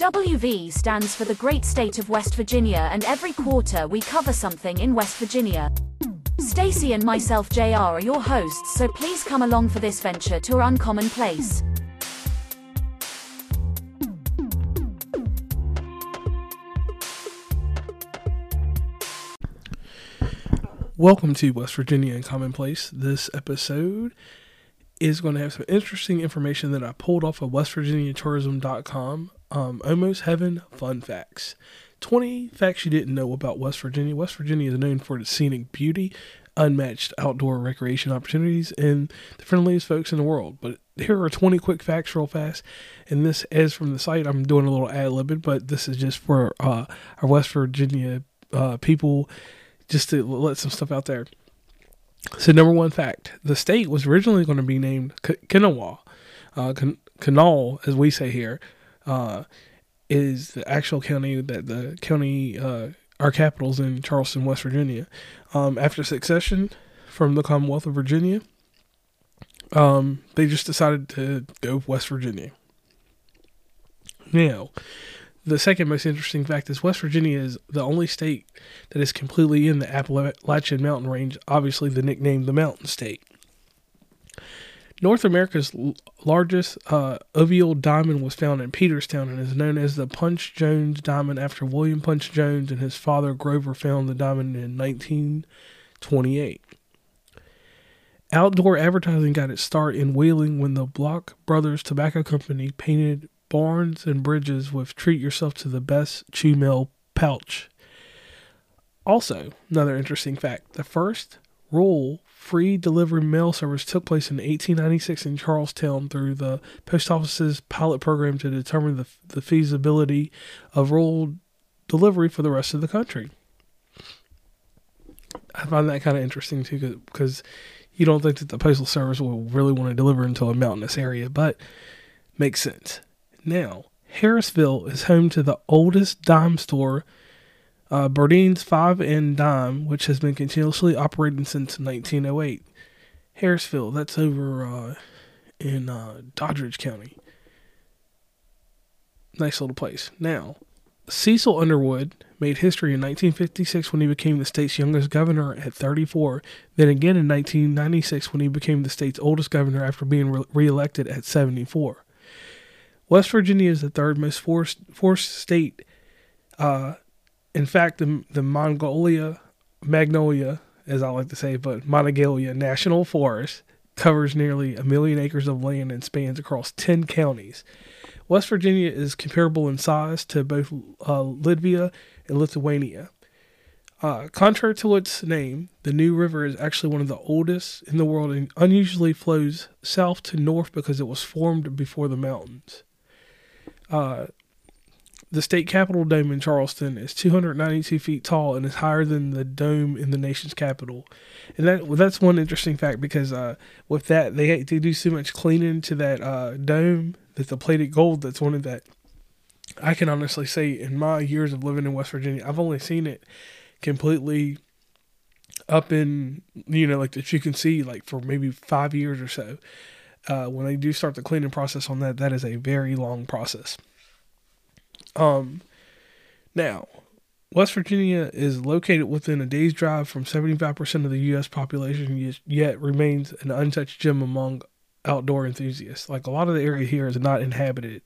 WV stands for the great state of West Virginia and every quarter we cover something in West Virginia. Stacy and myself JR are your hosts so please come along for this venture to our uncommon place. Welcome to West Virginia Uncommon Place. This episode is going to have some interesting information that I pulled off of WestVirginiaTourism.com. Um, almost heaven fun facts. 20 facts you didn't know about West Virginia. West Virginia is known for its scenic beauty, unmatched outdoor recreation opportunities, and the friendliest folks in the world. But here are 20 quick facts, real fast. And this is from the site. I'm doing a little ad lib, but this is just for uh, our West Virginia uh, people just to let some stuff out there. So, number one fact the state was originally going to be named Kanawha. Uh, Kanawha, as we say here, uh, is the actual county that the county, uh, our capital's in Charleston, West Virginia. Um, after secession from the Commonwealth of Virginia, um, they just decided to go West Virginia. Now, the second most interesting fact is West Virginia is the only state that is completely in the Appalachian mountain range, obviously the nickname the Mountain State. North America's largest uh, alluvial diamond was found in Peterstown and is known as the Punch Jones Diamond after William Punch Jones and his father Grover found the diamond in 1928. Outdoor advertising got its start in Wheeling when the Bloch Brothers Tobacco Company painted barns and bridges with treat yourself to the best chew mail pouch. Also, another interesting fact the first rural free delivery mail service took place in 1896 in Charles Town through the post office's pilot program to determine the, the feasibility of rural delivery for the rest of the country. I find that kind of interesting too because you don't think that the postal service will really want to deliver into a mountainous area, but makes sense. Now, Harrisville is home to the oldest dime store, uh, Berdine's Five and Dime, which has been continuously operating since 1908. Harrisville, that's over uh, in uh, Doddridge County. Nice little place. Now, Cecil Underwood made history in 1956 when he became the state's youngest governor at 34, then again in 1996 when he became the state's oldest governor after being re- reelected at 74. West Virginia is the third most forced, forest state. Uh, in fact, the, the Mongolia, Magnolia, as I like to say, but Monongalia National Forest covers nearly a million acres of land and spans across 10 counties. West Virginia is comparable in size to both uh, Latvia and Lithuania. Uh, contrary to its name, the New River is actually one of the oldest in the world and unusually flows south to north because it was formed before the mountains. Uh, the state capitol dome in Charleston is 292 feet tall and is higher than the dome in the nation's capital. And that well, that's one interesting fact because uh, with that they they do so much cleaning to that uh, dome that the plated gold that's one of that. I can honestly say in my years of living in West Virginia, I've only seen it completely up in you know like that you can see like for maybe five years or so uh, when they do start the cleaning process on that, that is a very long process. Um, now, West Virginia is located within a day's drive from 75% of the U.S. population, yet remains an untouched gem among outdoor enthusiasts. Like a lot of the area here is not inhabited.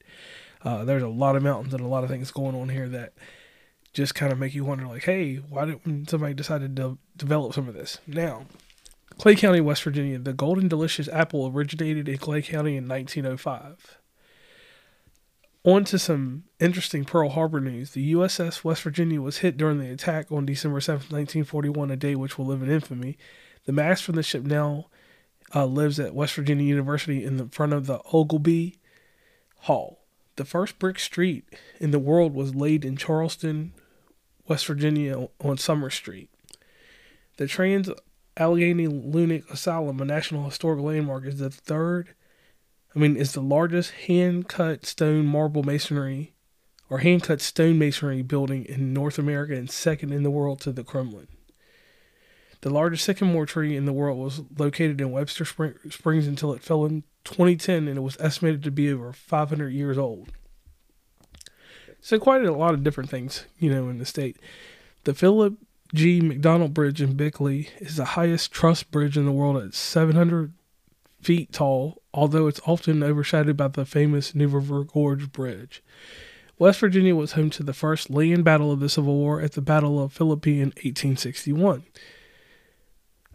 Uh, there's a lot of mountains and a lot of things going on here that just kind of make you wonder, like, hey, why didn't somebody decide to de- develop some of this? Now, Clay County, West Virginia. The Golden Delicious apple originated in Clay County in 1905. On to some interesting Pearl Harbor news. The USS West Virginia was hit during the attack on December 7, 1941, a day which will live in infamy. The mast from the ship now uh, lives at West Virginia University in the front of the Oglebay Hall. The first brick street in the world was laid in Charleston, West Virginia on Summer Street. The Trans Allegheny Lunatic Asylum, a National Historic Landmark, is the third, I mean, it's the largest hand cut stone marble masonry or hand cut stone masonry building in North America and second in the world to the Kremlin. The largest sycamore tree in the world was located in Webster Springs until it fell in 2010 and it was estimated to be over 500 years old. So, quite a lot of different things, you know, in the state. The Philip G. McDonald Bridge in Beckley is the highest truss bridge in the world at 700 feet tall, although it's often overshadowed by the famous New River Gorge Bridge. West Virginia was home to the first land battle of the Civil War at the Battle of Philippi in 1861.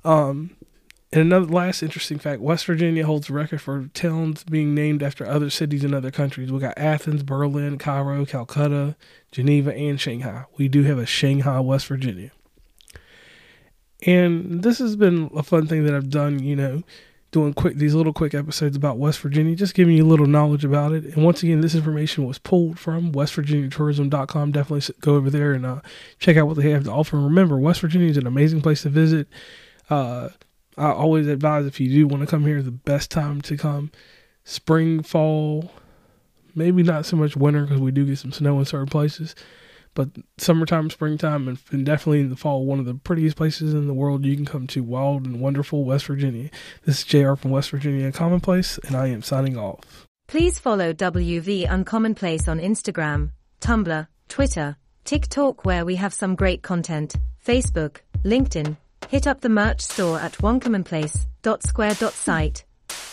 Um, and another last interesting fact West Virginia holds the record for towns being named after other cities in other countries. We got Athens, Berlin, Cairo, Calcutta, Geneva, and Shanghai. We do have a Shanghai, West Virginia. And this has been a fun thing that I've done, you know, doing quick these little quick episodes about West Virginia, just giving you a little knowledge about it. And once again, this information was pulled from westvirginiatourism.com. Definitely go over there and uh, check out what they have to offer. And remember, West Virginia is an amazing place to visit. Uh, I always advise if you do want to come here, the best time to come spring, fall, maybe not so much winter because we do get some snow in certain places. But summertime, springtime, and, and, definitely in the fall, one of the prettiest places in the world you can come to wild and wonderful West Virginia. This is JR from West Virginia Commonplace, and I am signing off. Please follow WV Uncommonplace on Instagram, Tumblr, Twitter, TikTok, where we have some great content, Facebook, LinkedIn. Hit up the merch store at uncommonplace.square.site.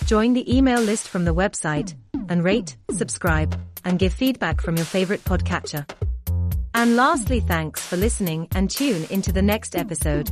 Join the email list from the website, and rate, subscribe, and give feedback from your favorite podcatcher. And lastly, thanks for listening and tune into the next episode.